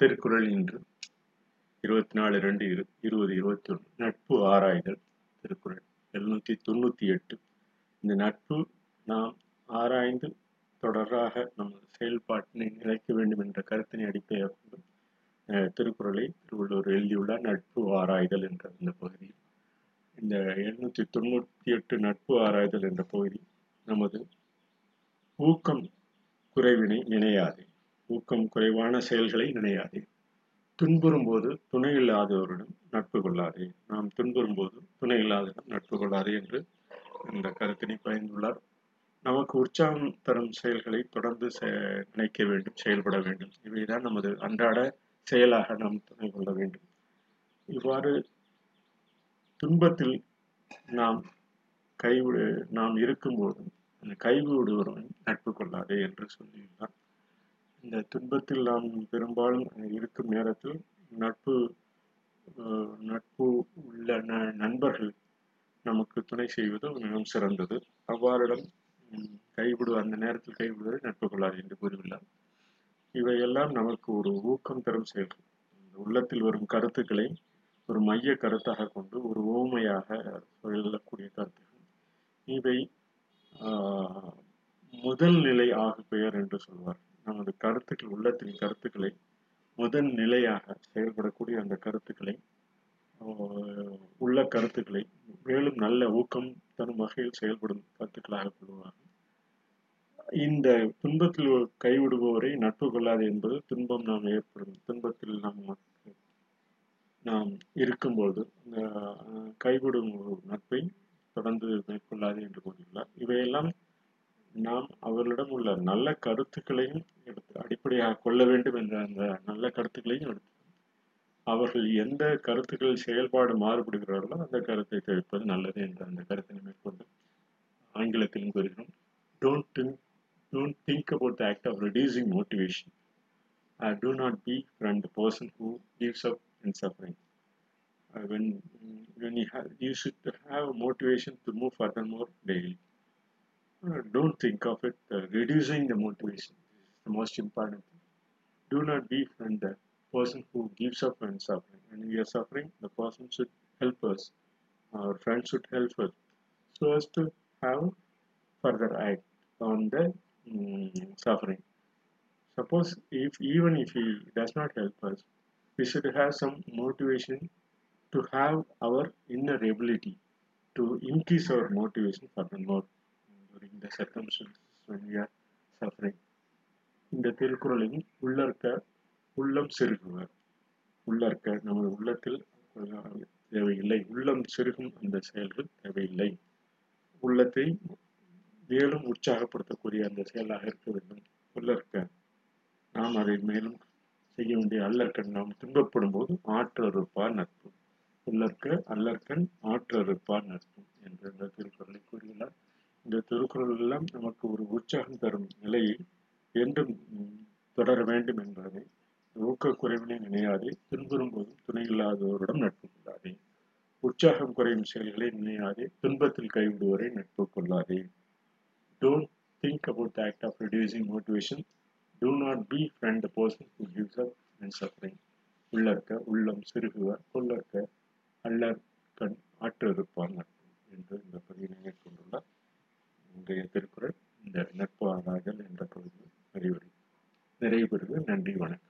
திருக்குறள் இன்று. இருபத்தி நாலு ரெண்டு இரு இருபது இருபத்தி ஒன்று நட்பு ஆராய்தல் திருக்குறள். எழுநூற்றி தொண்ணூற்றி எட்டு. இந்த நட்பு நாம் ஆராய்ந்து தொடராக நமது செயல்பாட்டினை நிலைக்க வேண்டும் என்ற கருத்தினை அடிப்படையாக கொண்டு திருக்குறளை திருவள்ளுவர் எழுதியுள்ளார். நட்பு ஆராய்தல் என்ற இந்த பகுதியில். இந்த எழுநூற்றி தொண்ணூற்றி எட்டு நட்பு ஆராய்தல் என்ற பகுதி நமது ஊக்கம் குறைவினை நினையாதே. ஊக்கம் குறைவான செயல்களை நினையாதே. துன்புறும் போது துணை இல்லாதவரிடம் நட்பு கொள்ளாதே. நாம் துன்புறும் போது துணை இல்லாதவரிடம் நட்பு கொள்ளாதே என்று இந்த கருத்தினை பயந்துள்ளார் நமக்கு உற்சாகம் தரும் செயல்களை தொடர்ந்து செ- நினைக்க வேண்டும் செயல்பட வேண்டும். இவைதான் நமது அன்றாட செயலாக நாம் துணை கொள்ள வேண்டும். இவ்வாறு துன்பத்தில் நாம் கைவிடு நாம் இருக்கும்போது அந்த கைவிடுவருடன் நட்பு கொள்ளாதே என்று சொல்லி இந்த துன்பத்தில் நாம் பெரும்பாலும் இருக்கும் நேரத்தில் நட்பு நட்பு உள்ள ந- நண்பர்கள் நமக்கு துணை செய்வது மிகவும் சிறந்தது. அவ்வாறிடம் கைவிடு அந்த நேரத்தில் கைவிடுவதை நட்பு கொள்ளாது என்று கூறியுள்ளார். இவையெல்லாம் நமக்கு ஒரு ஊக்கம் தரும் செயல்கள் உள்ளத்தில் வரும் கருத்துக்களை ஒரு மைய கருத்தாக கொண்டு ஒரு ஓமையாக சொல்லக்கூடிய கருத்துக்கள் இவை முதல் நிலை ஆகு பெயர் என்று சொல்வார் நமது கருத்துக்கள் உள்ளத்தின் கருத்துக்களை முதன் நிலையாக செயல்படக்கூடிய அந்த கருத்துக்களை உள்ள கருத்துக்களை மேலும் நல்ல ஊக்கம் தரும் வகையில் செயல்படும் கருத்துக்களாக கொள்வார்கள். இந்த துன்பத்தில் கைவிடுபவரை நட்பு கொள்ளாது என்பது துன்பம் நாம் ஏற்படும் துன்பத்தில் நாம் நாம் இருக்கும்போது இந்த கைவிடும் ஒரு நட்பை தொடர்ந்து மேற்கொள்ளாது என்று கூறியுள்ளார். இவையெல்லாம் நாம் அவர்களிடம் உள்ள நல்ல கருத்துக்களையும் எடுத்து கொள்ள வேண்டும் என்ற அந்த நல்ல கருத்துக்களையும் எடுத்து அவர்கள் எந்த கருத்துக்கள் செயல்பாடு மாறுபடுகிறார்களோ அந்த கருத்தை தவிர்ப்பது நல்லது என்ற அந்த கருத்தினை மேற்கொண்டு ஆங்கிலத்திலும் கூறுகிறோம். Don't think don't think about the act of reducing motivation do do not from the person who gives up in suffering. Uh, when when you have you should have a motivation to move furthermore daily. Uh, don't think of it uh, reducing the motivation. The most important thing. Do not be from the person who gives up when suffering. When we are suffering the person should help us. Our friend should help us. So as to have further act on the mm, suffering. Suppose if even if he does not help us we should have some motivation to have our inner ability to increase our motivation furthermore during the circumstances when we are suffering இந்த திருக்குறளின் உள்ளற்க உள்ளம் செருகுவர். உள்ளற்க நமது உள்ளத்தில் தேவையில்லை. உள்ளம் செருகும் அந்த செயல்கள் தேவையில்லை. உள்ளத்தை மேலும் உற்சாகப்படுத்தக்கூடிய அந்த செயலாக இருக்க வேண்டும். உள்ளற்க நாம் அதை மேலும் செய்ய வேண்டிய அல்லற்கண் நாம் துன்பப்படும் போது ஆற்றறுப்பார் நட்பு. உள்ளற்க அல்லற்கண் ஆற்றறுப்பார் நட்பு என்ற இந்த திருக்குறளை கூறியுள்ளார் இந்த திருக்குறள் எல்லாம் நமக்கு ஒரு உற்சாகம் தரும் நிலையை என்றும் தொடர வேண்டும் என்பதை ஊக்கக்குறைவினை நினையாதே துன்புறும் போதும் துணை இல்லாதவருடன் நட்பு கொள்ளாதே. உற்சாகம் குறையும் செயல்களை நினையாதே துன்பத்தில் கைவிடுவரை நட்பு கொள்ளாதே. Don't think about the act of reducing motivation do not befriend the person who gives up and suffering உள்ளற்க உள்ளம் சிறுகுவர் கொள்ளற்க அல்லற் கண் ஆற்றிருப்பார் நட்பு என்று இந்த பதிவினை மேற்கொண்டுள்ளார். இன்றைய திருக்குறள் இந்த நட்பு ஆராய்தல் என்ற பகுதியில் நிறைவு நிறைவு நன்றி வணக்கம்.